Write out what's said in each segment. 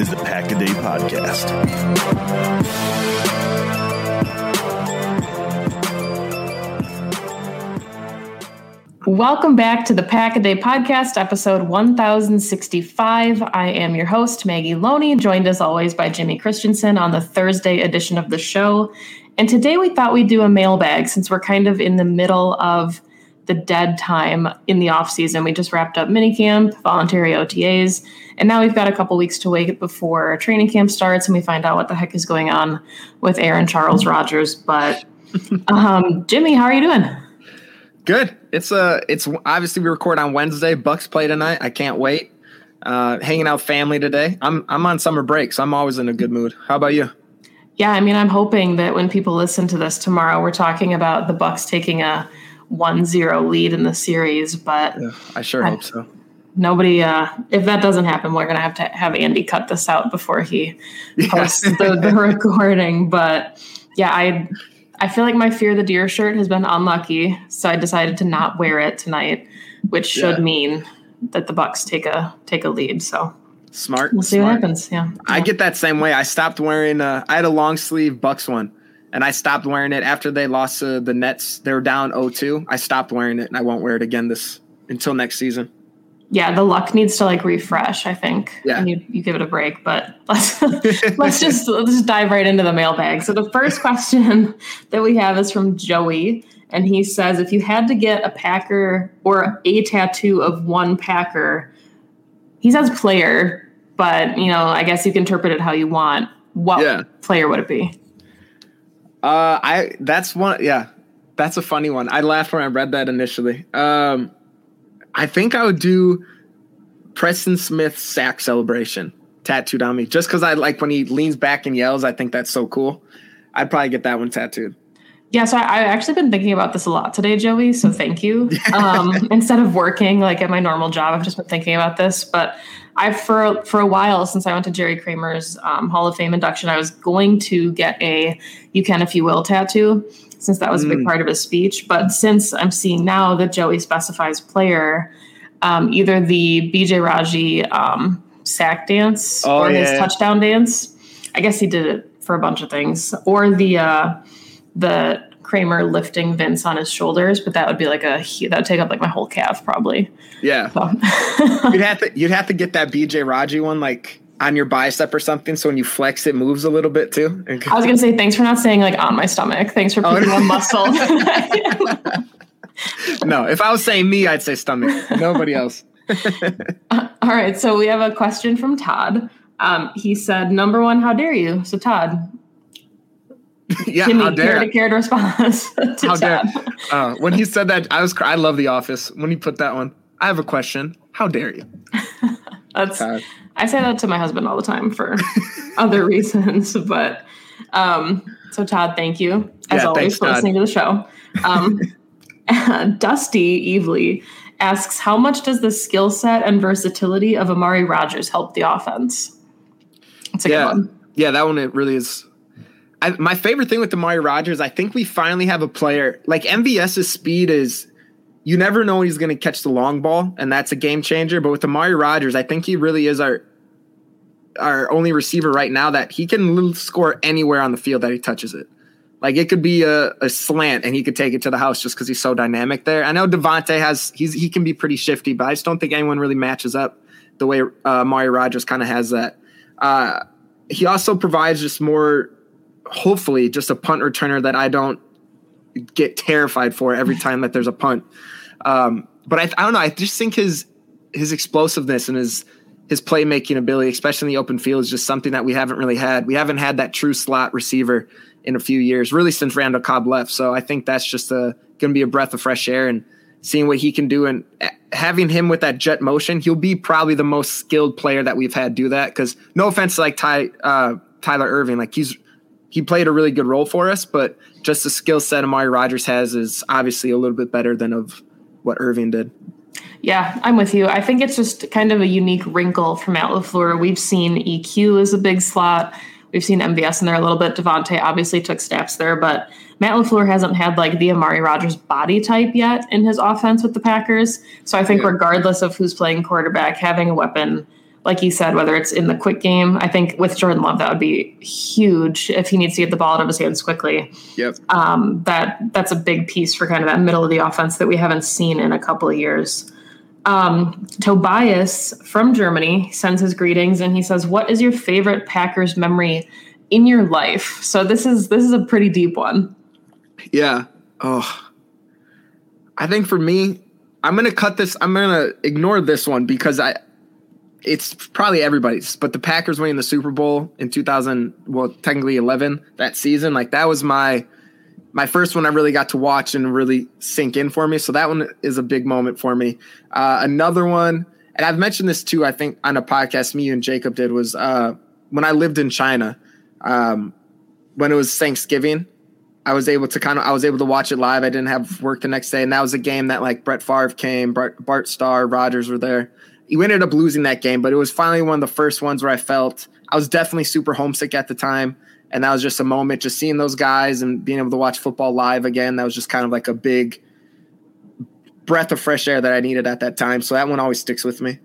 is the Pack a Day Podcast. Welcome back to the Pack a Day Podcast, episode 1065. I am your host, Maggie Loney, joined as always by Jimmy Christensen on the Thursday edition of the show. And today we thought we'd do a mailbag since we're kind of in the middle of the dead time in the off season. We just wrapped up minicamp, voluntary OTAs, and now we've got a couple weeks to wait before training camp starts and we find out what the heck is going on with Aaron Charles Rodgers. But um, Jimmy, how are you doing? Good. It's uh it's obviously we record on Wednesday. Bucks play tonight. I can't wait. Uh hanging out family today. I'm I'm on summer break, so I'm always in a good mood. How about you? Yeah, I mean, I'm hoping that when people listen to this tomorrow, we're talking about the Bucks taking a 1-0 lead in the series, but Yeah, I sure I- hope so. nobody uh if that doesn't happen we're gonna have to have andy cut this out before he posts the, the recording but yeah i i feel like my fear the deer shirt has been unlucky so i decided to not wear it tonight which should Yeah. mean that the bucks take a take a lead so Smart. we'll see smart. what happens yeah I Yeah. get that same way. I stopped wearing uh I had a long sleeve Bucks one and I stopped wearing it after they lost to the Nets. They were down 0-2. I stopped wearing it and I won't wear it again this until next season. yeah the luck needs to like refresh i think Yeah. and you, you give it a break but let's let's just let's just dive right into the mailbag so the first question that we have is from joey and he says if you had to get a packer or a tattoo of one packer he says player but you know i guess you can interpret it how you want what Yeah. player would it be Uh, I that's one. Yeah, that's a funny one. I laughed when I read that initially. Um, I think I would do Preston Smith's sack celebration tattooed on me, just because I like when he leans back and yells. I think that's so cool. I'd probably get that one tattooed. Yeah, so I, I've actually been thinking about this a lot today, Joey. So thank you. Um, instead of working like at my normal job, I've just been thinking about this. But I for for a while since I went to Jerry Kramer's um, Hall of Fame induction, I was going to get a "You Can If You Will" tattoo since that was a big Mm. part of his speech. But since I'm seeing now that Joey specifies player, um, either the BJ Raji um, sack dance Oh, or his yeah. touchdown dance. I guess he did it for a bunch of things, or the. Uh, the Kramer lifting Vince on his shoulders, but that would be like a that would take up like my whole calf probably. Yeah, So you'd have to you'd have to get that BJ Raji one like on your bicep or something, so when you flex, it moves a little bit too. I was gonna say thanks for not saying like on my stomach. Thanks for Oh, putting no. on muscle. no, if I was saying me, I'd say stomach. Nobody else. All right, so we have a question from Todd. Um, he said, "Number one, how dare you?" So Todd, yeah, me how dare care to response. to How dare? Uh, when he said that, I was. cr- I love The Office. When he put that one, I have a question. How dare you? That's Todd. I say that to my husband all the time for other reasons, but um, so Todd, thank you as Yeah, always thanks, for Todd. listening to the show. Um, Dusty Evely asks, how much does the skill set and versatility of Amari Rodgers help the offense? That's a Yeah, good one. yeah, that one it really is. I, my favorite thing with Amari Rodgers, I think we finally have a player like MVS's speed is you never know he's going to catch the long ball, and that's a game changer. But with Amari Rodgers, I think he really is our our only receiver right now that he can score anywhere on the field that he touches it. Like it could be a, a slant and he could take it to the house just because he's so dynamic there. I know Davante has he's he can be pretty shifty, but I just don't think anyone really matches up the way uh, Mario Rodgers kind of has that. Uh, he also provides just more, hopefully, just a punt returner that I don't get terrified for every time that there's a punt. Um, but I, I don't know. I just think his his explosiveness and his his playmaking ability, especially in the open field, is just something that we haven't really had. We haven't had that true slot receiver in a few years, really since Randall Cobb left. So I think that's just going to be a breath of fresh air and seeing what he can do and having him with that jet motion, he'll be probably the most skilled player that we've had do that. Because no offense to like Ty, uh, Tyler Ervin, like he's he played a really good role for us, but just the skill set Amari Rodgers has is obviously a little bit better than of what Ervin did. Yeah, I'm with you. I think it's just kind of a unique wrinkle from Matt LaFleur. We've seen EQ as a big slot. We've seen MVS in there a little bit. Davante obviously took steps there, but Matt LaFleur hasn't had like the Amari Rodgers body type yet in his offense with the Packers. So I think yeah. regardless of who's playing quarterback, having a weapon, like you said, whether it's in the quick game, I think with Jordan Love that would be huge if he needs to get the ball out of his hands quickly. Yep. Um, that that's a big piece for kind of that middle of the offense that we haven't seen in a couple of years. Um, Tobias from Germany sends his greetings and he says, "What is your favorite Packers memory in your life?" So this is this is a pretty deep one. Yeah. Oh. I think for me, I'm gonna cut this. I'm gonna ignore this one because I. It's probably everybody's, but the Packers winning the Super Bowl in 2000, well, technically 11 that season, like that was my my first one I really got to watch and really sink in for me. So that one is a big moment for me. Uh, another one, and I've mentioned this too, I think on a podcast me and Jacob did, was uh, when I lived in China, um, when it was Thanksgiving. I was able to kind of I was able to watch it live. I didn't have work the next day, and that was a game that like Brett Favre came, Bart, Bart Starr, Rodgers were there. We ended up losing that game, but it was finally one of the first ones where I felt I was definitely super homesick at the time. And that was just a moment just seeing those guys and being able to watch football live again that was just kind of like a big breath of fresh air that i needed at that time. So that one always sticks with me.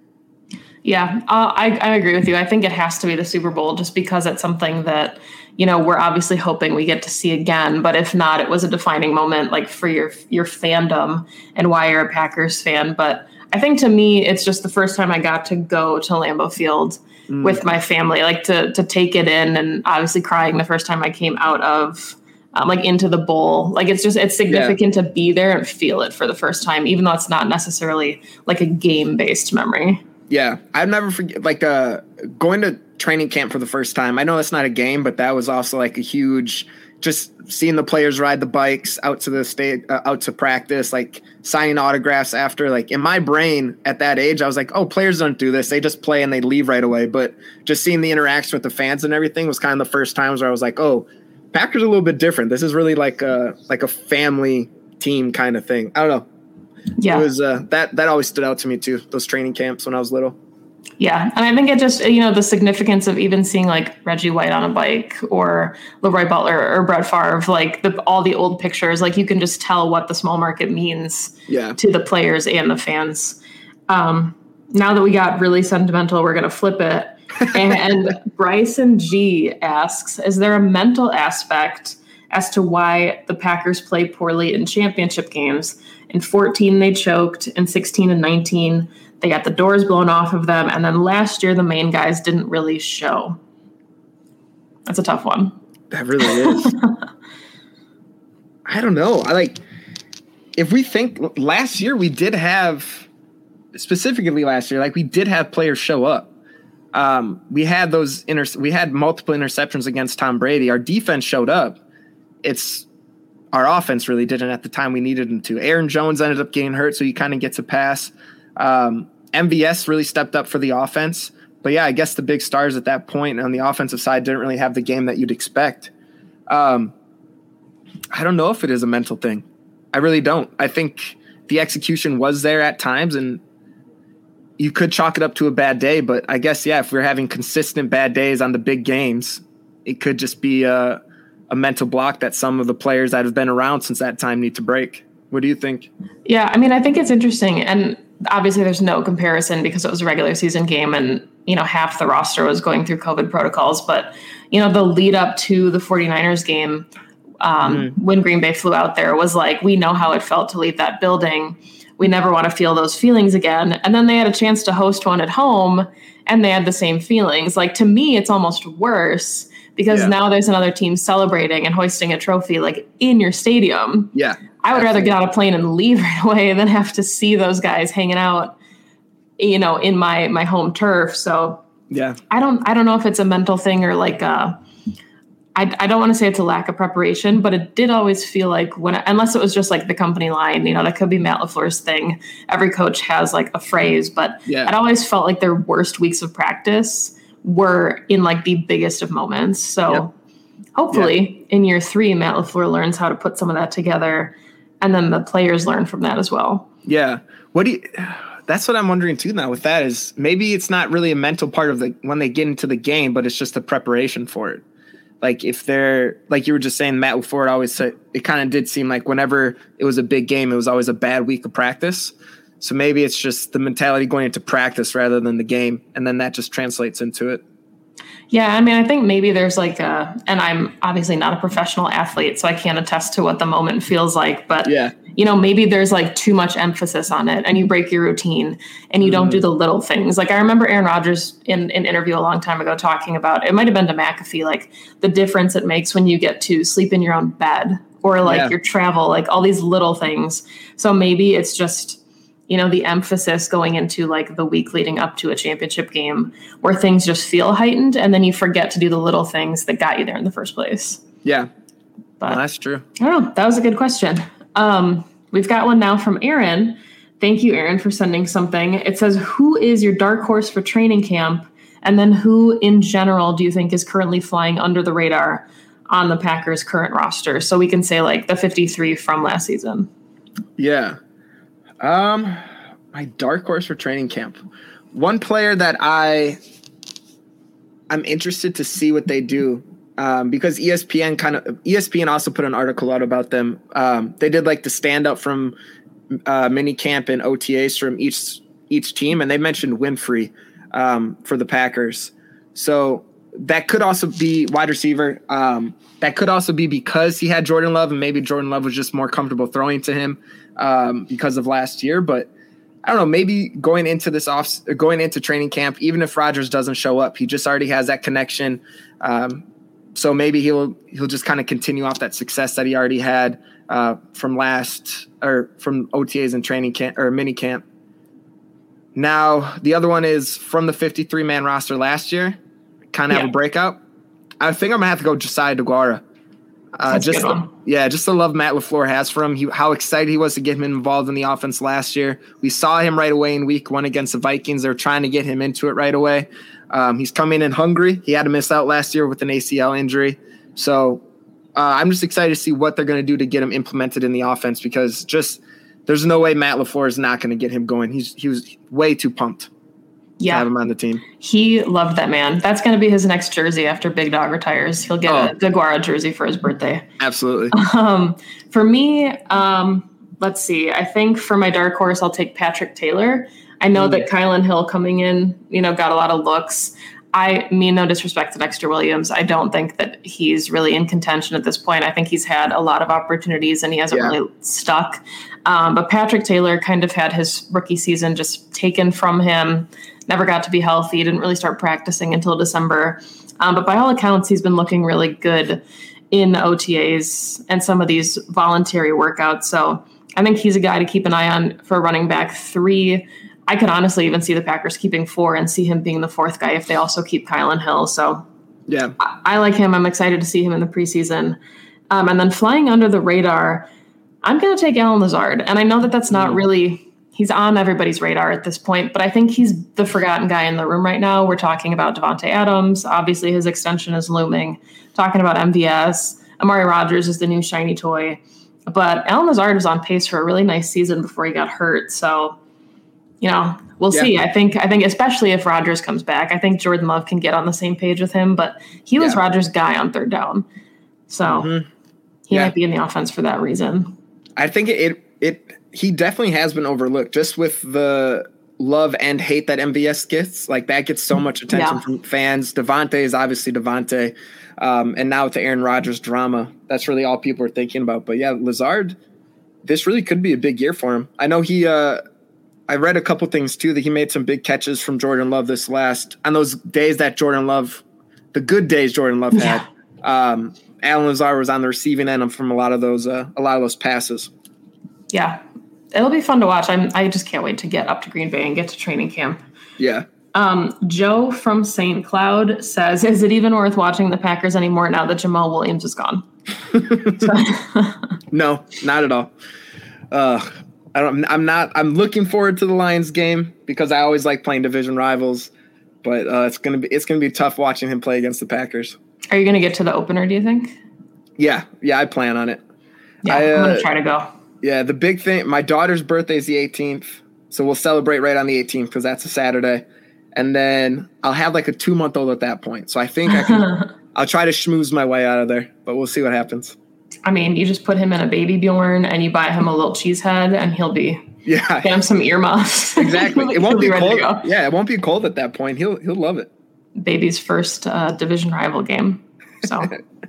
Yeah uh, I, I agree with you. I think it has to be the super bowl just because it's something that you know we're obviously hoping we get to see again. But if not it was a defining moment like for your your fandom and why you're a packers fan. But i think to me it's just the first time i got to go to lambeau field mm. with my family, like to to take it in, and obviously crying the first time I came out of um, like into the bowl. Like it's just it's significant yeah. to be there and feel it for the first time, even though it's not necessarily like a game based memory. Yeah, I've never forget like uh going to training camp for the first time. I know it's not a game, but that was also like a huge just seeing the players ride the bikes out to the state uh, out to practice like signing autographs after like in my brain at that age i was like oh players don't do this. They just play and they leave right away. But just seeing the interaction with the fans and everything was kind of the first times where i was like oh packers are a little bit different. This is really like a like a family team kind of thing. I don't know. Yeah. it was uh, that that always stood out to me too those training camps when i was little yeah, and I think it just you know the significance of even seeing like Reggie White on a bike or LeRoy Butler or Brett Favre, like the, all the old pictures, like you can just tell what the small market means yeah. to the players and the fans. Um, now that we got really sentimental, we're gonna flip it. and, and Bryson G asks, is there a mental aspect as to why the Packers play poorly in championship games? In 14, they choked. In 16 and 19 they got the doors blown off of them. And then last year, the main guys didn't really show. That's a tough one. That really is. I don't know. I like, if we think last year, we did have, specifically last year, like we did have players show up. Um, we had those inter- we had multiple interceptions against Tom Brady. Our defense showed up. It's our offense really didn't at the time we needed them to. Aaron Jones ended up getting hurt, so he kind of gets a pass. Um, MVS really stepped up for the offense. But yeah, I guess the big stars at that point on the offensive side didn't really have the game that you'd expect. Um, I don't know if it is a mental thing. I really don't. I think the execution was there at times, and you could chalk it up to a bad day. But I guess yeah, if we're having consistent bad days on the big games, it could just be a mental block that some of the players that have been around since that time need to break What do you think? Yeah, I mean, I think it's interesting. And obviously, there's no comparison because it was a regular season game and, you know, half the roster was going through COVID protocols. But, you know, the lead up to the 49ers game, um, mm-hmm. when Green Bay flew out there, was like, we know how it felt to leave that building. We never want to feel those feelings again. And then they had a chance to host one at home and they had the same feelings. Like, to me, it's almost worse because yeah. now there's another team celebrating and hoisting a trophy like in your stadium. Yeah. I would rather get on a plane and leave right away than have to see those guys hanging out, you know, in my my home turf. So yeah, I don't I don't know if it's a mental thing or like uh I, I don't want to say it's a lack of preparation, but it did always feel like when, unless it was just like the company line, you know, that could be Matt LaFleur's thing. Every coach has like a phrase, but yeah. it always felt like their worst weeks of practice were in like the biggest of moments. So yep. hopefully in year three, Matt LaFleur learns how to put some of that together and then the players learn from that as well. Yeah. What do you, that's what I'm wondering too now with that is maybe it's not really a mental part of the when they get into the game, but it's just the preparation for it. Like if they're like you were just saying, Matt LaFleur always said it kind of did seem like whenever it was a big game, it was always a bad week of practice. So maybe it's just the mentality going into practice rather than the game, and then that just translates into it. Yeah, I mean, I think maybe there's like a, and I'm obviously not a professional athlete, so I can't attest to what the moment feels like. But yeah, you know, maybe there's like too much emphasis on it, and you break your routine, and you mm don't do mm-hmm. the little things. Like I remember Aaron Rodgers in an interview a long time ago talking about it might have been to McAfee, like the difference it makes when you get to sleep in your own bed or like yeah. your travel, like all these little things. So maybe it's just you know the emphasis going into like the week leading up to a championship game where things just feel heightened and then you forget to do the little things that got you there in the first place. Yeah. But well, that's true. I don't know. That was a good question. Um, we've got one now from aaron. Thank you aaron for sending something. It says who is your dark horse for training camp? And then who in general do you think is currently flying under the radar on the packers current roster? So we can say like the 53 from last season. Yeah um, my dark horse for training camp. One player that I I'm interested to see what they do um, because ESPN kind of ESPN also put an article out about them. Um, they did like the stand up from uh, mini camp and OTAs from each each team, and they mentioned Winfree um, for the Packers. So that could also be wide receiver. Um, that could also be because he had Jordan Love, and maybe Jordan Love was just more comfortable throwing to him um, because of last year. But I don't know. Maybe going into this off, going into training camp, even if Rodgers doesn't show up, he just already has that connection. Um, so maybe he'll he'll just kind of continue off that success that he already had uh, from last or from OTAs and training camp or mini camp. Now the other one is from the 53 man roster last year, kind of yeah. have a breakout. I think I'm gonna have to go Josiah DeGuara. Uh, just the, yeah, just the love Matt LaFleur has for him. He, how excited he was to get him involved in the offense last year. We saw him right away in Week One against the Vikings. They're trying to get him into it right away. Um, he's coming in hungry. He had to miss out last year with an ACL injury. So uh, I'm just excited to see what they're going to do to get him implemented in the offense because just there's no way Matt LaFleur is not going to get him going. He's he was way too pumped yeah. have him on the team. He loved that man. That's going to be his next jersey after Big Dog retires. He'll get oh. a DeGuara jersey for his birthday. Absolutely. Um, for me, um, let's see. I think for my dark horse, I'll take Patrick Taylor. I know mm. that Kylin Hill coming in, you know, got a lot of looks. I mean, no disrespect to Dexter Williams. I don't think that he's really in contention at this point. I think he's had a lot of opportunities and he hasn't yeah. really stuck. Um, but Patrick Taylor kind of had his rookie season just taken from him never got to be healthy, didn't really start practicing until December. Um, but by all accounts, he's been looking really good in OTAs and some of these voluntary workouts. So I think he's a guy to keep an eye on for running back three. I could honestly even see the Packers keeping four and see him being the fourth guy if they also keep Kylin Hill. So yeah, I, I like him. I'm excited to see him in the preseason. Um, and then flying under the radar, I'm going to take Allen Lazard. And I know that that's not mm. really he's on everybody's radar at this point, but I think he's the forgotten guy in the room right now. We're talking about Davante Adams. Obviously, his extension is looming. Talking about MVS. Amari Rodgers is the new shiny toy. But Allen Lazard was on pace for a really nice season before he got hurt. So, you know, we'll yeah. see. I think I think especially if Rodgers comes back, I think Jordan Love can get on the same page with him. But he was yeah. Rodgers' guy on third down. So mm-hmm. he yeah. might be in the offense for that reason. I think it it he definitely has been overlooked just with the love and hate that MVS gets. Like that gets so much attention from fans. Davante is obviously Davante. Um, and now with the Aaron Rodgers drama, that's really all people are thinking about. But yeah, Lazard, this really could be a big year for him. I know he uh I read a couple things too that he made some big catches from Jordan Love this last on those days that Jordan Love, the good days Jordan Love had. Um, Allen Lazard was on the receiving end of from a lot of those uh, a lot of those passes. Yeah, it'll be fun to watch. I'm. I just can't wait to get up to Green Bay and get to training camp. Yeah. Um, Joe from St. Cloud says, "Is it even worth watching the Packers anymore now that Jamaal Williams is gone?" No, not at all. Uh, I don't. I'm not. I'm looking forward to the Lions game because I always like playing division rivals. But uh, it's gonna be it's gonna be tough watching him play against the Packers. Are you going to get to the opener? Do you think? Yeah, yeah, I plan on it. Yeah, I, I'm going uh, to try to go. Yeah, the big thing. My daughter's birthday is the 18th, so we'll celebrate right on the 18th because that's a Saturday, and then I'll have like a two month old at that point. So I think I can. I'll try to schmooze my way out of there, but we'll see what happens. I mean, you just put him in a baby Bjorn and you buy him a little cheese head, and he'll be Yeah, get him some earmuffs. exactly. It won't be to cold. Yeah, it won't be cold at that point. He'll he'll love it. baby's first uh, division rival game. So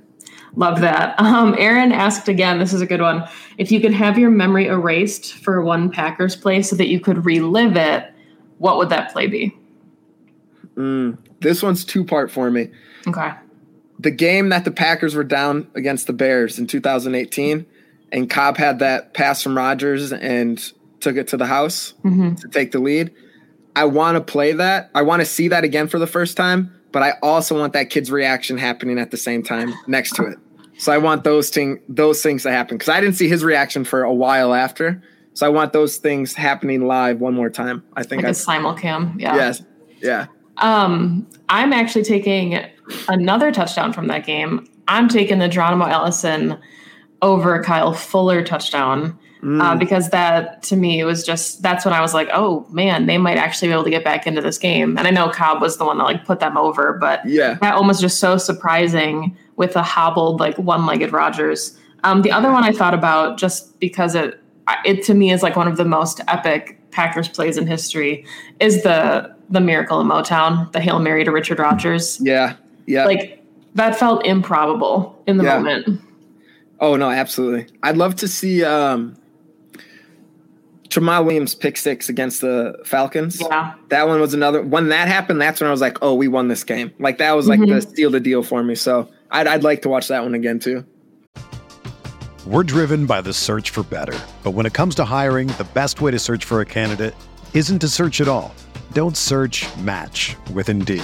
love that. Um, Aaron asked again, this is a good one. If you could have your memory erased for one Packers play so that you could relive it, what would that play be? This one's two part for me. Okay. The game that the Packers were down against the Bears in 2018, and Cobb had that pass from Rodgers and took it to the house to take the lead. I want to play that. I want to see that again for the first time, but I also want that kid's reaction happening at the same time next to it. So I want those thing those things to happen because I didn't see his reaction for a while after. So I want those things happening live one more time. I think Like I a simulcam. Yeah. yes, yeah. Um, I'm actually taking another touchdown from that game. I'm taking the Geronimo Allison over Kyle Fuller touchdown. Uh, because that to me was just that's when I was like, oh man, they might actually be able to get back into this game. And I know Cobb was the one that like put them over, but Yeah. that one was just so surprising with a hobbled like one-legged Rodgers. Um, the other one I thought about just because it it to me is like one of the most epic Packers plays in history is the the miracle in Motown, the Hail Mary to Richard Rodgers. Yeah. Yeah. Like that felt improbable in the Yeah. moment. Oh no, absolutely. I'd love to see um Jamaal Williams pick six against the Falcons. Yeah. That one was another when that happened, that's when I was like, oh, we won this game. Like that was like the steal the deal for me. So I'd I'd like to watch that one again too. We're driven by the search for better. But when it comes to hiring, the best way to search for a candidate isn't to search at all. Don't search match with Indeed.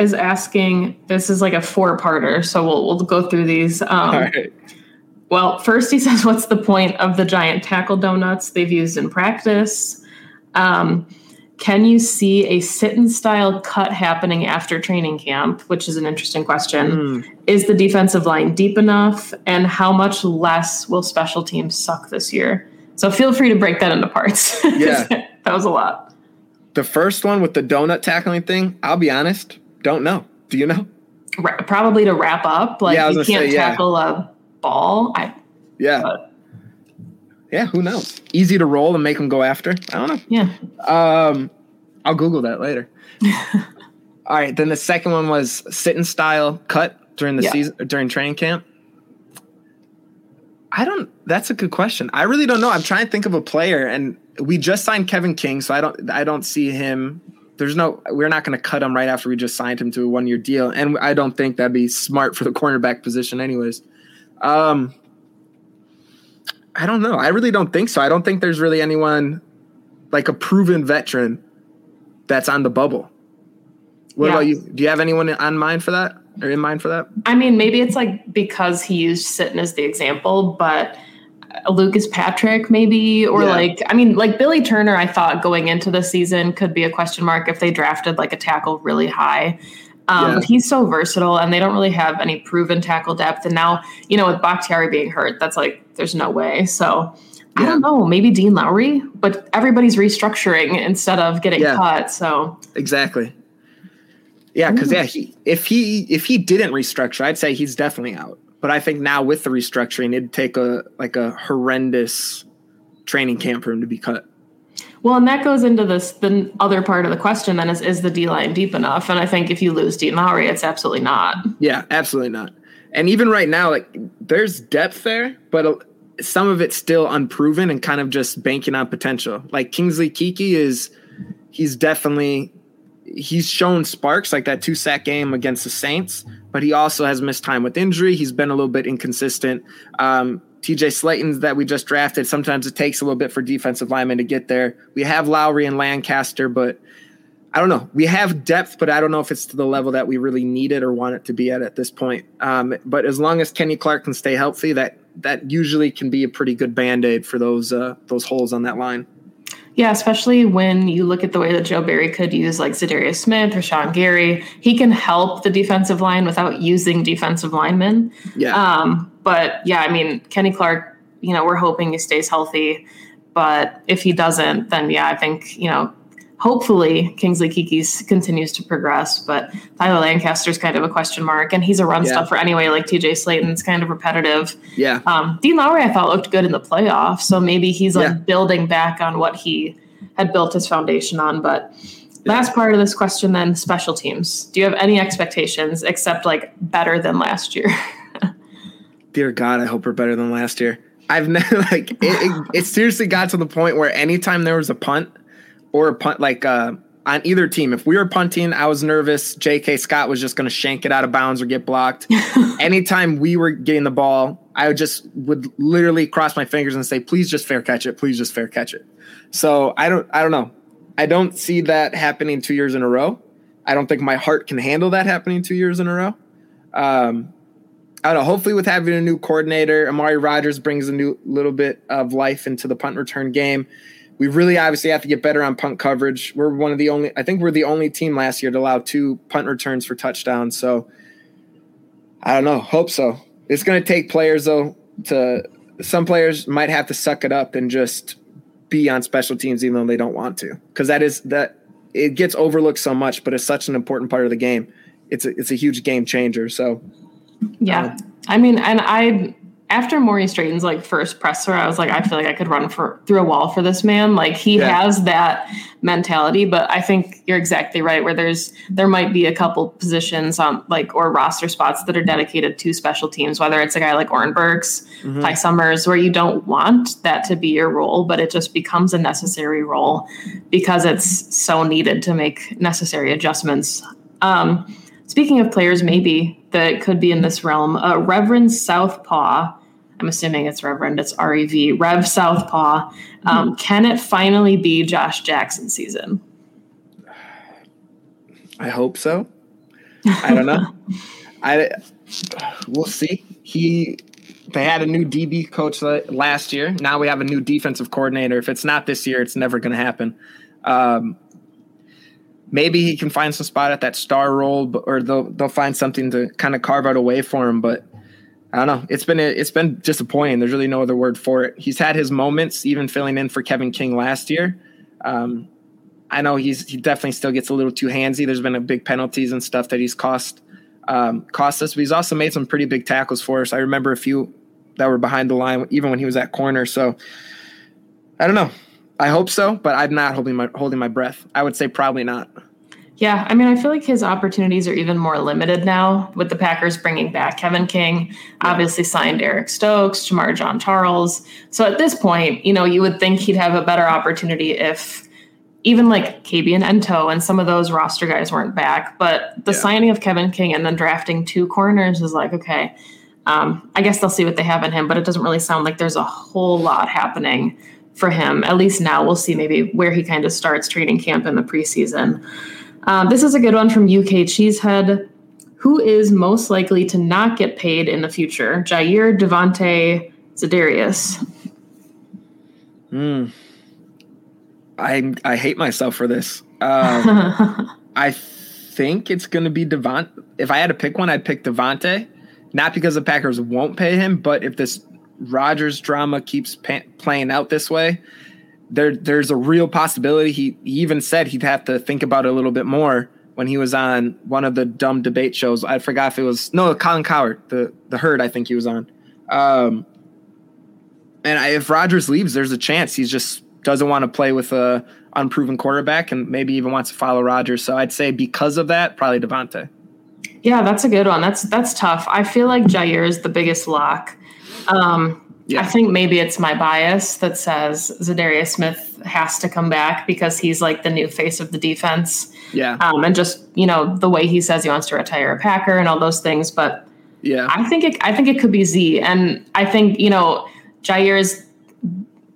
is asking, this is like a four parter, so we'll, we'll go through these. Um, All right. Well, first he says, What's the point of the giant tackle donuts they've used in practice? Um, can you see a Sitton style cut happening after training camp? Which is an interesting question. Mm. Is the defensive line deep enough? And how much less will special teams suck this year? So feel free to break that into parts. Yeah. that was a lot. The first one with the donut tackling thing, I'll be honest, don't know. Do you know? Ra- probably to wrap up, like Yeah, you can't say, yeah. tackle a ball. I, Yeah. But- yeah, who knows? Easy to roll and make them go after. I don't know. yeah. Um, I'll Google that later. All right. Then the second one was Sitton style cut during the Yeah. season during training camp. I don't. That's a good question. I really don't know. I'm trying to think of a player, and we just signed Kevin King, so I don't. I don't see him. There's no. We're not going to cut him right after we just signed him to a one year deal, and I don't think that'd be smart for the cornerback position, anyways. Um, I don't know. I really don't think so. I don't think there's really anyone like a proven veteran that's on the bubble. What Yeah. about you? Do you have anyone on mind for that or in mind for that? I mean, maybe it's like because he used Sitton as the example, but Lucas Patrick, maybe, or Yeah. like, I mean, like Billy Turner, I thought going into the season could be a question mark if they drafted like a tackle really high. Um, Yeah. But he's so versatile, and they don't really have any proven tackle depth. And now, you know, with Bakhtiari being hurt, that's like there's no way. So I don't know, maybe Dean Lowry, but everybody's restructuring instead of getting Yeah. cut. So Exactly. Yeah, because yeah, he if he if he didn't restructure, I'd say he's definitely out. But I think now with the restructuring, it'd take a like a horrendous training camp for him to be cut. Well, and that goes into this the other part of the question then is is the D line deep enough? And I think if you lose Dean Lowry, it's absolutely not. Yeah, absolutely not. And even right now, like there's depth there, but some of it's still unproven and kind of just banking on potential. Like Kingsley Keke is, he's definitely he's shown sparks like that two sack game against the Saints, but he also has missed time with injury. He's been a little bit inconsistent. Um, TJ Slaton that we just drafted, sometimes it takes a little bit for defensive linemen to get there. We have Lowry and Lancaster, but I don't know. We have depth, but I don't know if it's to the level that we really need it or want it to be at at this point. Um, but as long as Kenny Clark can stay healthy, that that usually can be a pretty good band aid for those uh, those holes on that line. Yeah, especially when you look at the way that Joe Barry could use like Za'Darius Smith or Sean Gary. He can help the defensive line without using defensive linemen. Yeah, Um, but yeah, I mean, Kenny Clark, you know, we're hoping he stays healthy. But if he doesn't, then yeah, I think, you know, hopefully Kingsley Keke's continues to progress. But Tyler Lancaster's kind of a question mark. And he's a run Yeah. stuffer anyway, like TJ Slaton's kind of repetitive. yeah, Um, Dean Lowry, I thought looked good in the playoffs. So maybe he's like Yeah. building back on what he had built his foundation on. But last part of this question then special teams. Do you have any expectations except like better than last year? dear God, I hope we're better than last year. I've never like it, it, it seriously got to the point where anytime there was a punt or a punt like uh on either team, if we were punting, I was nervous. J.K. Scott was just going to shank it out of bounds or get blocked. Anytime we were getting the ball, I would just would literally cross my fingers and say, "Please just fair catch it. Please just fair catch it." So I don't, I don't know. I don't see that happening two years in a row. I don't think my heart can handle that happening two years in a row. Um, I don't know. Hopefully, with having a new coordinator, Amari Rodgers brings a new little bit of life into the punt return game. We really obviously have to get better on punt coverage. We're one of the only, I think we're the only team last year to allow two punt returns for touchdowns. So I don't know. Hope so. It's going to take players though to. Some players might have to suck it up and just be on special teams even though they don't want to, because that is that it gets overlooked so much, but it's such an important part of the game. It's a, it's a huge game changer. So Yeah. Uh, I mean, and I after Maurice Drayton's like first presser, I was like, I feel like I could run for through a wall for this man. Like he Yeah. has that mentality, but I think you're exactly right. Where there's there might be a couple positions on like or roster spots that are dedicated to special teams, whether it's a guy like Oren Burks, Ty Summers, where you don't want that to be your role, but it just becomes a necessary role because it's so needed to make necessary adjustments. Um, speaking of players, maybe that could be in this realm, uh, Reverend Southpaw. I'm assuming it's Reverend. It's R E V. Rev Southpaw. Um, Can it finally be Josh Jackson season? I hope so. I don't know. I we'll see. He they had a new DB coach last year. Now we have a new defensive coordinator. If it's not this year, it's never going to happen. Um, maybe he can find some spot at that star role, but, or they'll they'll find something to kind of carve out a way for him. But I don't know. It's been it's been disappointing. There's really no other word for it. He's had his moments, even filling in for Kevin King last year. Um, I know he's he definitely still gets a little too handsy. There's been a big penalties and stuff that he's cost um, cost us, but he's also made some pretty big tackles for us. I remember a few that were behind the line, even when he was at corner. So I don't know. I hope so, but I'm not holding my holding my breath. I would say probably not. Yeah, I mean, I feel like his opportunities are even more limited now with the Packers bringing back Kevin King. Obviously, signed Eric Stokes, Shemar Jean-Charles. So at this point, you know, you would think he'd have a better opportunity if even like KB and Ento and some of those roster guys weren't back. But the Yeah. signing of Kevin King and then drafting two corners is like, okay, um, I guess they'll see what they have in him, but it doesn't really sound like there's a whole lot happening for him. At least now we'll see maybe where he kind of starts training camp in the preseason. Um, this is a good one from UK Cheesehead. Who is most likely to not get paid in the future? Jaire, Davante, Za'Darius. Hmm. I I hate myself for this. Um, I think it's going to be Devont. If I had to pick one, I'd pick Davante. Not because the Packers won't pay him, but if this Rodgers drama keeps pa- playing out this way, there there's a real possibility. He, he even said he'd have to think about it a little bit more when he was on one of the dumb debate shows. I forgot if it was no Colin Cowherd, the the herd. I think he was on. Um, and I, if Rodgers leaves, there's a chance he just doesn't want to play with a unproven quarterback and maybe even wants to follow Rodgers. So I'd say because of that, probably Davante. Yeah, that's a good one. That's that's tough. I feel like Jaire is the biggest lock. Um, Yeah. I think maybe it's my bias that says Za'Darius Smith has to come back because he's like the new face of the defense, Yeah, um, and just you know the way he says he wants to retire a Packer and all those things. But yeah, I think it, I think it could be Z, and I think you know Jaire is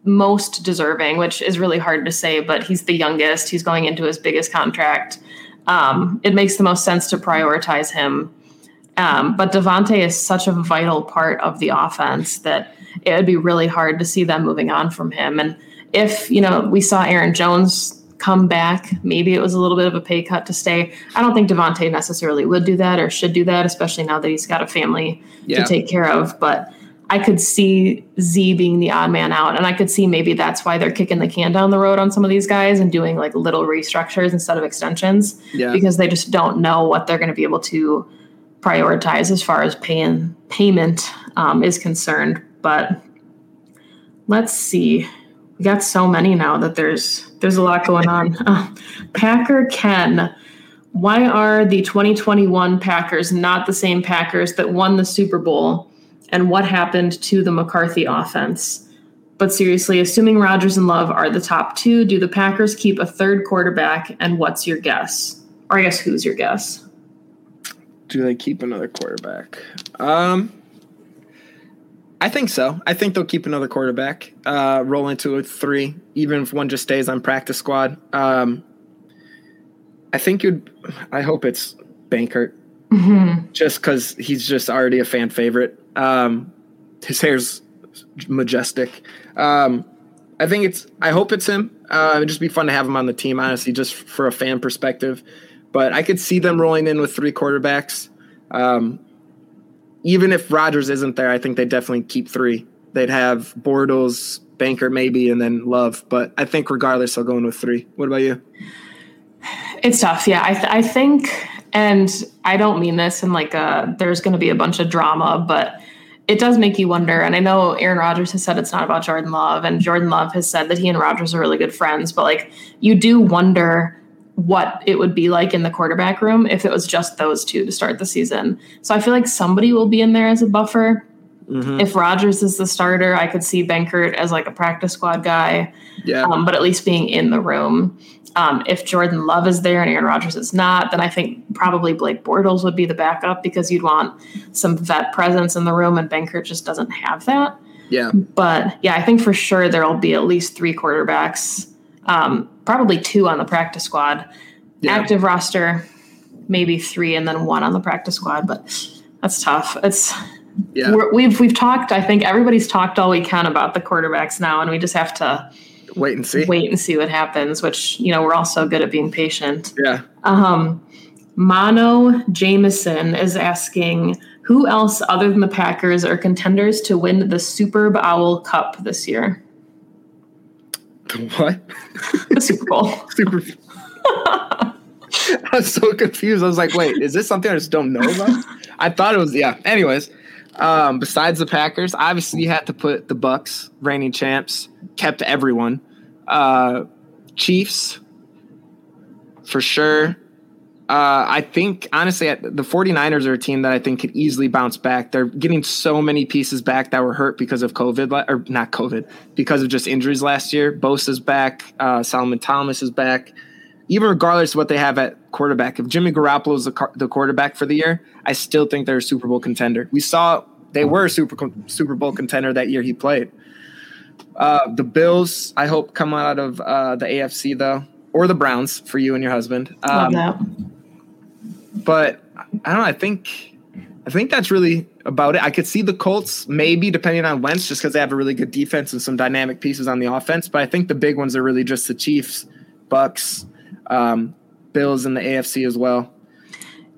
most deserving, which is really hard to say, but he's the youngest. He's going into his biggest contract. Um, it makes the most sense to prioritize him. Um, but Davante is such a vital part of the offense that it would be really hard to see them moving on from him. And if, you know, we saw Aaron Jones come back, maybe it was a little bit of a pay cut to stay. I don't think Davante necessarily would do that or should do that, especially now that he's got a family Yeah. to take care of. But I could see Z being the odd man out. And I could see maybe that's why they're kicking the can down the road on some of these guys and doing like little restructures instead of extensions yeah. because they just don't know what they're going to be able to prioritize as far as paying payment um, is concerned. But let's see. We got so many now that there's there's a lot going on. Uh, Packer Ken, why are the 2021 Packers not the same Packers that won the Super Bowl? And what happened to the McCarthy offense? But seriously, assuming Rodgers and Love are the top two, do the Packers keep a third quarterback? And what's your guess? Or I guess who's your guess? Do they keep another quarterback? Um, I think so. I think they'll keep another quarterback. Uh, roll into a three, even if one just stays on practice squad. Um, I think you'd. I hope it's Benkert, just because he's just already a fan favorite. Um, his hair's majestic. Um, I think it's. I hope it's him. Uh, it'd just be fun to have him on the team, honestly, just for a fan perspective. But I could see them rolling in with three quarterbacks. Um, even if Rodgers isn't there, I think they definitely keep three. They'd have Bortles, Banker, maybe, and then Love. But I think regardless, they'll go in with three. What about you? It's tough. Yeah. I, th- I think, and I don't mean this in like a, there's going to be a bunch of drama, but it does make you wonder. And I know Aaron Rodgers has said it's not about Jordan Love, and Jordan Love has said that he and Rodgers are really good friends. But like, you do wonder what it would be like in the quarterback room if it was just those two to start the season. So I feel like somebody will be in there as a buffer. Mm-hmm. If Rodgers is the starter, I could see Benkert as like a practice squad guy. Yeah. Um, but at least being in the room. Um, if Jordan Love is there and Aaron Rodgers is not, then I think probably Blake Bortles would be the backup because you'd want some vet presence in the room, and Benkert just doesn't have that. Yeah. But yeah, I think for sure there will be at least three quarterbacks, um, probably two on the practice squad. Yeah. Active roster, maybe three, and then one on the practice squad. But that's tough. It's yeah. we've we've talked. I think everybody's talked all we can about the quarterbacks now, and we just have to wait and see. Wait and see what happens. Which you know we're all so good at being patient. Yeah. Um, Mono Jameson is asking who else other than the Packers are contenders to win the Super Bowl Cup this year. What? The Super Bowl. Super. I was so confused. I was like, wait, is this something I just don't know about? I thought it was yeah. Anyways, um, besides the Packers, obviously you had to put the Bucks, reigning champs, kept everyone. Uh, Chiefs, for sure. Uh, I think honestly, the 49ers are a team that I think could easily bounce back. They're getting so many pieces back that were hurt because of COVID, or not COVID, because of just injuries last year. Bosa's back. Uh, Solomon Thomas is back. Even regardless of what they have at quarterback, if Jimmy Garoppolo is the, the quarterback for the year, I still think they're a Super Bowl contender. We saw they were a Super Super Bowl contender that year he played. Uh, the Bills, I hope, come out of uh, the AFC though, or the Browns for you and your husband. Um, Love that. But I don't know. I think I think that's really about it. I could see the Colts maybe depending on Wentz, just because they have a really good defense and some dynamic pieces on the offense. But I think the big ones are really just the Chiefs, Bucks, um, Bills, and the AFC as well.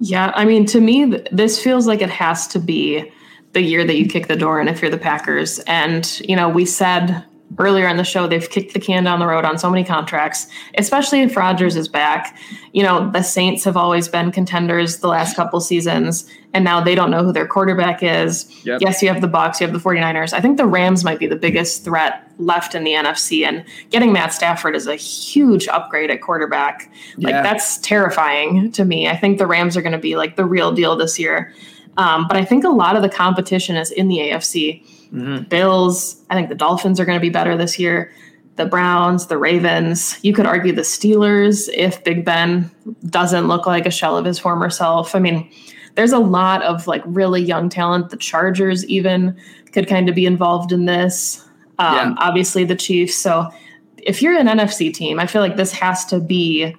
Yeah, I mean, to me, this feels like it has to be the year that you kick the door in if you're the Packers. And, you know, we said earlier in the show they've kicked the can down the road on so many contracts, especially if Rodgers is back. You know, the Saints have always been contenders the last couple seasons, and now they don't know who their quarterback is. Yep. Yes, you have the Bucks, you have the 49ers. I think the Rams might be the biggest threat left in the NFC, and getting Matt Stafford is a huge upgrade at quarterback. Like, yeah. that's terrifying to me. I think the Rams are going to be like the real deal this year. Um, but I think a lot of the competition is in the AFC. Mm-hmm. Bills, I think the Dolphins are going to be better this year. The Browns, the Ravens. You could argue the Steelers if Big Ben doesn't look like a shell of his former self. I mean, there's a lot of like really young talent. The Chargers even could kind of be involved in this. Um, yeah. Obviously, the Chiefs. So if you're an NFC team, I feel like this has to be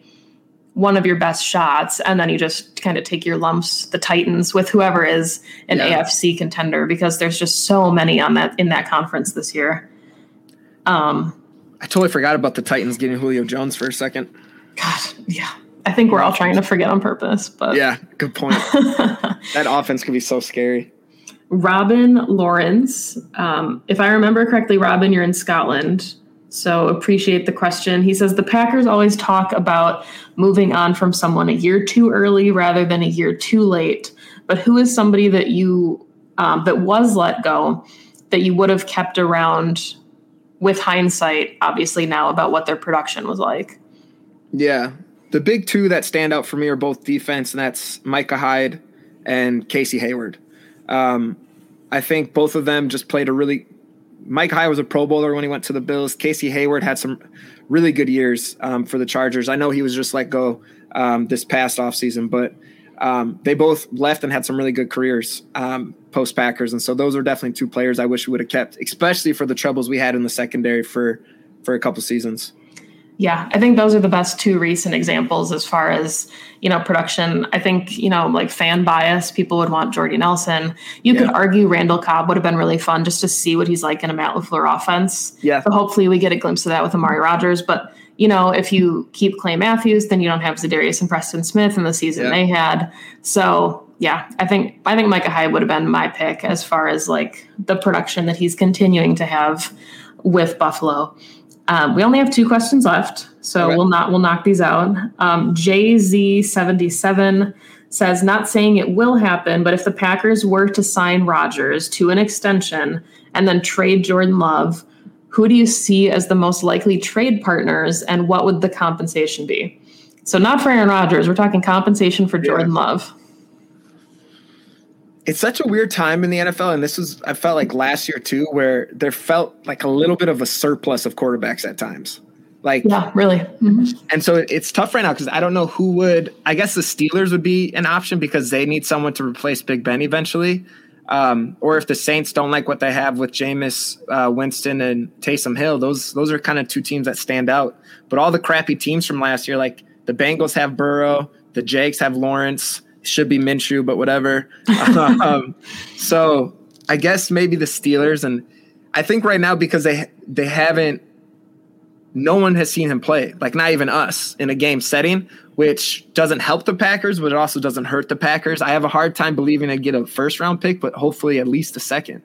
one of your best shots and then you just kind of take your lumps the titans with whoever is an yeah. afc contender because there's just so many on that in that conference this year. Um i totally forgot about the titans getting julio jones for a second. God yeah. I think we're all trying to forget on purpose but yeah good point. That offense can be so scary. Robin lawrence um, if i remember correctly robin you're in scotland so appreciate the question. He says the Packers always talk about moving on from someone a year too early rather than a year too late. But who is somebody that you um, that was let go that you would have kept around with hindsight, obviously now about what their production was like? Yeah, the big two that stand out for me are both defense, and that's Micah Hyde and Casey Hayward. Um, I think both of them just played a really Mike Hyde was a Pro Bowler when he went to the Bills. Casey Hayward had some really good years um, for the Chargers. I know he was just let go um, this past offseason, but um, they both left and had some really good careers um, post Packers. And so those are definitely two players I wish we would have kept, especially for the troubles we had in the secondary for for a couple seasons. Yeah, I think those are the best two recent examples as far as, you know, production. I think, you know, like fan bias, people would want Jordy Nelson. You yeah. could argue Randall Cobb would have been really fun just to see what he's like in a Matt LaFleur offense. Yeah. So hopefully we get a glimpse of that with Amari Rogers. But, you know, if you keep Clay Matthews, then you don't have Za'Darius and Preston Smith in the season yeah. they had. So yeah, I think I think Micah Hyde would have been my pick as far as like the production that he's continuing to have with Buffalo. Um, we only have two questions left, so okay. we'll not we'll knock these out. Um, JZ seventy seven says, not saying it will happen, but if the Packers were to sign Rodgers to an extension and then trade Jordan Love, who do you see as the most likely trade partners and what would the compensation be? So, not for Aaron Rodgers, we're talking compensation for Jordan yeah. Love. It's such a weird time in the NFL, and this was, I felt like last year too, where there felt like a little bit of a surplus of quarterbacks at times. Like, yeah, really. Mm-hmm. And so it's tough right now because I don't know who would. I guess the Steelers would be an option because they need someone to replace Big Ben eventually. Um, or if the Saints don't like what they have with Jameis uh, Winston and Taysom Hill, those those are kind of two teams that stand out. But all the crappy teams from last year, like the Bengals have Burrow, the Jags have Lawrence, should be Minshew, but whatever. um, so I guess maybe the Steelers, and I think right now because they they haven't no one has seen him play, like not even us in a game setting, which doesn't help the Packers, but it also doesn't hurt the Packers. I have a hard time believing they get a first round pick, but hopefully at least a second.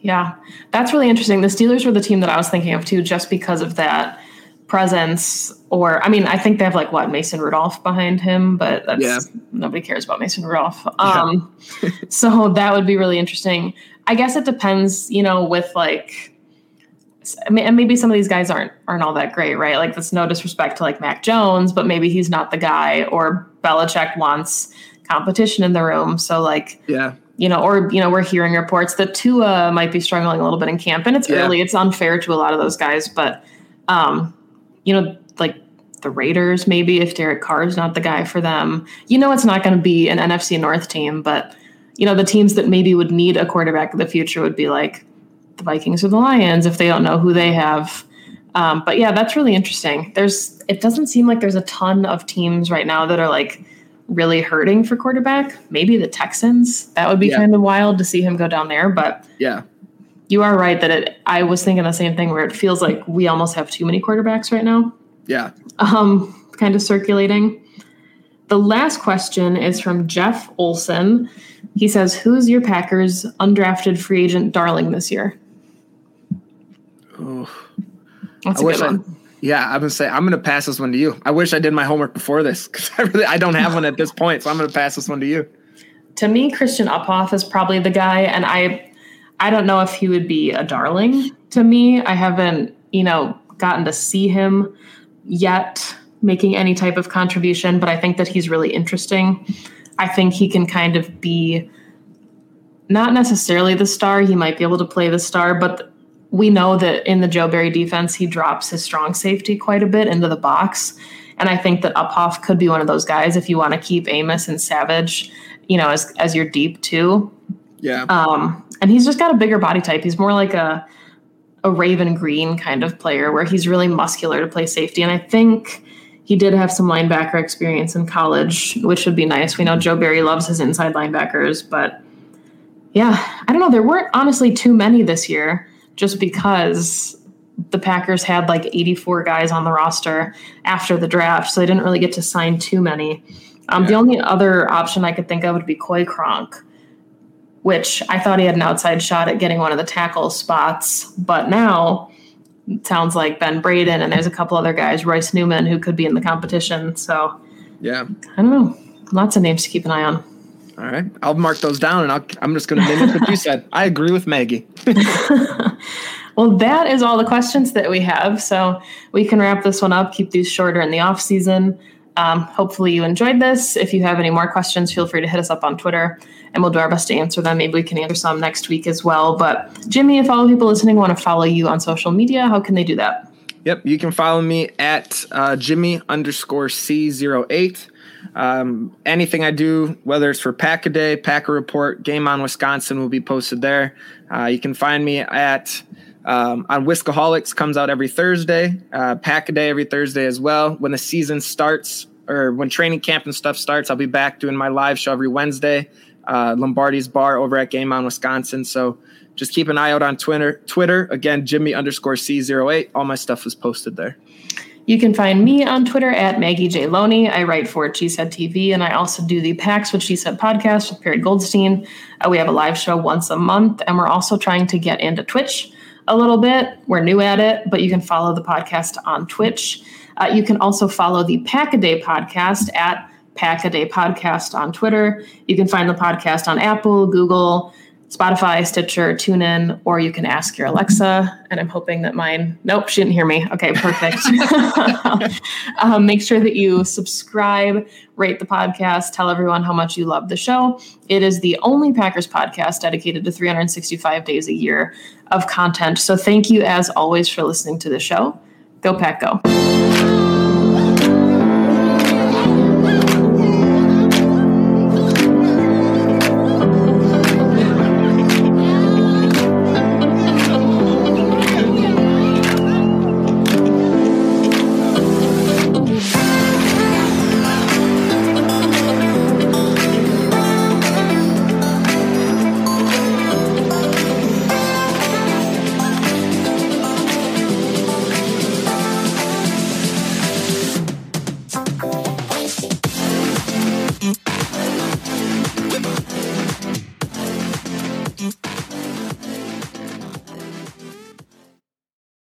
Yeah, that's really interesting. The Steelers were the team that I was thinking of too, just because of that presence. Or, I mean, I think they have like what Mason Rudolph behind him, but that's yeah. nobody cares about Mason Rudolph. Um, yeah. so that would be really interesting. I guess it depends, you know, with like and maybe some of these guys aren't aren't all that great, right? Like that's no disrespect to like Mac Jones, but maybe he's not the guy. Or Belichick wants competition in the room, so like yeah, you know, or you know, we're hearing reports that Tua might be struggling a little bit in camp, and it's yeah. early. It's unfair to a lot of those guys, but um, you know, like the Raiders, maybe if Derek Carr is not the guy for them, you know, it's not going to be an NFC North team, but you know, the teams that maybe would need a quarterback in the future would be like the Vikings or the Lions if they don't know who they have. Um, but yeah, that's really interesting. There's it doesn't seem like there's a ton of teams right now that are like really hurting for quarterback. Maybe the Texans. That would be yeah. kind of wild to see him go down there. But yeah, you are right that it. I was thinking the same thing where it feels like we almost have too many quarterbacks right now. Yeah. Um, kind of circulating. The last question is from Jeff Olson. He says, "Who's your Packers undrafted free agent darling this year?" Oh, That's I a good one. I, yeah, I'm gonna say I'm gonna pass this one to you. I wish I did my homework before this because I really I don't have one at this point, so I'm gonna pass this one to you. To me, Christian Uphoff is probably the guy, and I I don't know if he would be a darling to me. I haven't you know gotten to see him yet making any type of contribution, but I think that he's really interesting. I think he can kind of be not necessarily the star. He might be able to play the star, but we know that in the Joe Barry defense, he drops his strong safety quite a bit into the box. And I think that Uphoff could be one of those guys if you want to keep Amos and Savage, you know, as as your deep two. Yeah. Um, and he's just got a bigger body type. He's more like a a Raven Greene kind of player where he's really muscular to play safety. And I think he did have some linebacker experience in college, which would be nice. We know Joe Barry loves his inside linebackers, but yeah, I don't know. There weren't honestly too many this year just because the Packers had like 84 guys on the roster after the draft, so they didn't really get to sign too many. Um, yeah. The only other option I could think of would be Coy Cronk, which I thought he had an outside shot at getting one of the tackle spots, but now it sounds like Ben Braden and there's a couple other guys, Royce Newman, who could be in the competition. So yeah, I don't know. Lots of names to keep an eye on. All right, I'll mark those down, and I'll, I'm just going to mimic what you said. I agree with Maggie. well, that is all the questions that we have. So we can wrap this one up. Keep these shorter in the off season. Um, hopefully you enjoyed this. If you have any more questions, feel free to hit us up on Twitter, and we'll do our best to answer them. Maybe we can answer some next week as well. But Jimmy, if all the people listening want to follow you on social media, how can they do that? Yep, you can follow me at uh, Jimmy underscore C08. Um, anything I do, whether it's for Pack a Day, Packer Report, Game on Wisconsin, will be posted there. Uh, you can find me at um, on Whiskaholics, comes out every Thursday. Uh, Pack a Day every Thursday as well. When the season starts or when training camp and stuff starts, I'll be back doing my live show every Wednesday. Uh, Lombardi's Bar over at Game on Wisconsin. So just keep an eye out on Twitter. Twitter again, Jimmy underscore C08. All my stuff is posted there. You can find me on Twitter at Maggie J. Loney. I write for She Said TV, and I also do the PAX with She Said podcast with Perry Goldstein. Uh, we have a live show once a month, and we're also trying to get into Twitch a little bit. We're new at it, but you can follow the podcast on Twitch. Uh, you can also follow the Pack a Day podcast at Pack a Day Podcast on Twitter. You can find the podcast on Apple, Google, Spotify, Stitcher, TuneIn, or you can ask your Alexa. And I'm hoping that mine, nope, she didn't hear me. Okay, perfect. um, make sure that you subscribe, rate the podcast, tell everyone how much you love the show. It is the only Packers podcast dedicated to 365 days a year of content. So thank you, as always, for listening to the show. Go, Pack, go.